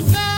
Bye.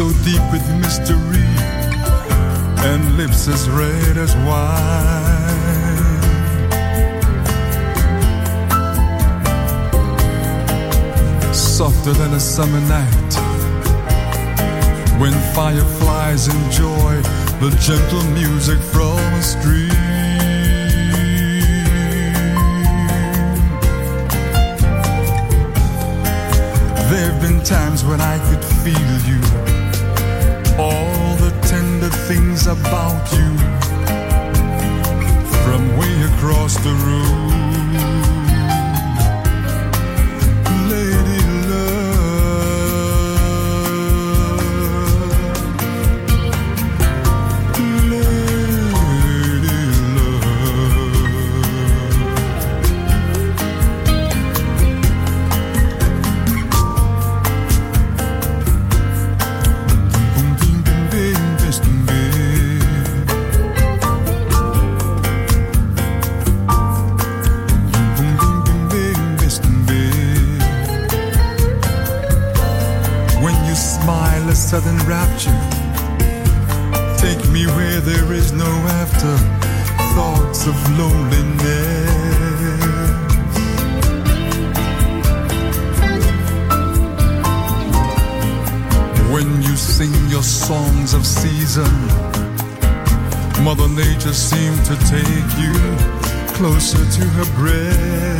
so deep with mystery, and lips as red as wine. Softer than a summer night, when fireflies enjoy the gentle music from a stream. There have been times when I could feel you good things about you from way across the room. to take you closer to her breast.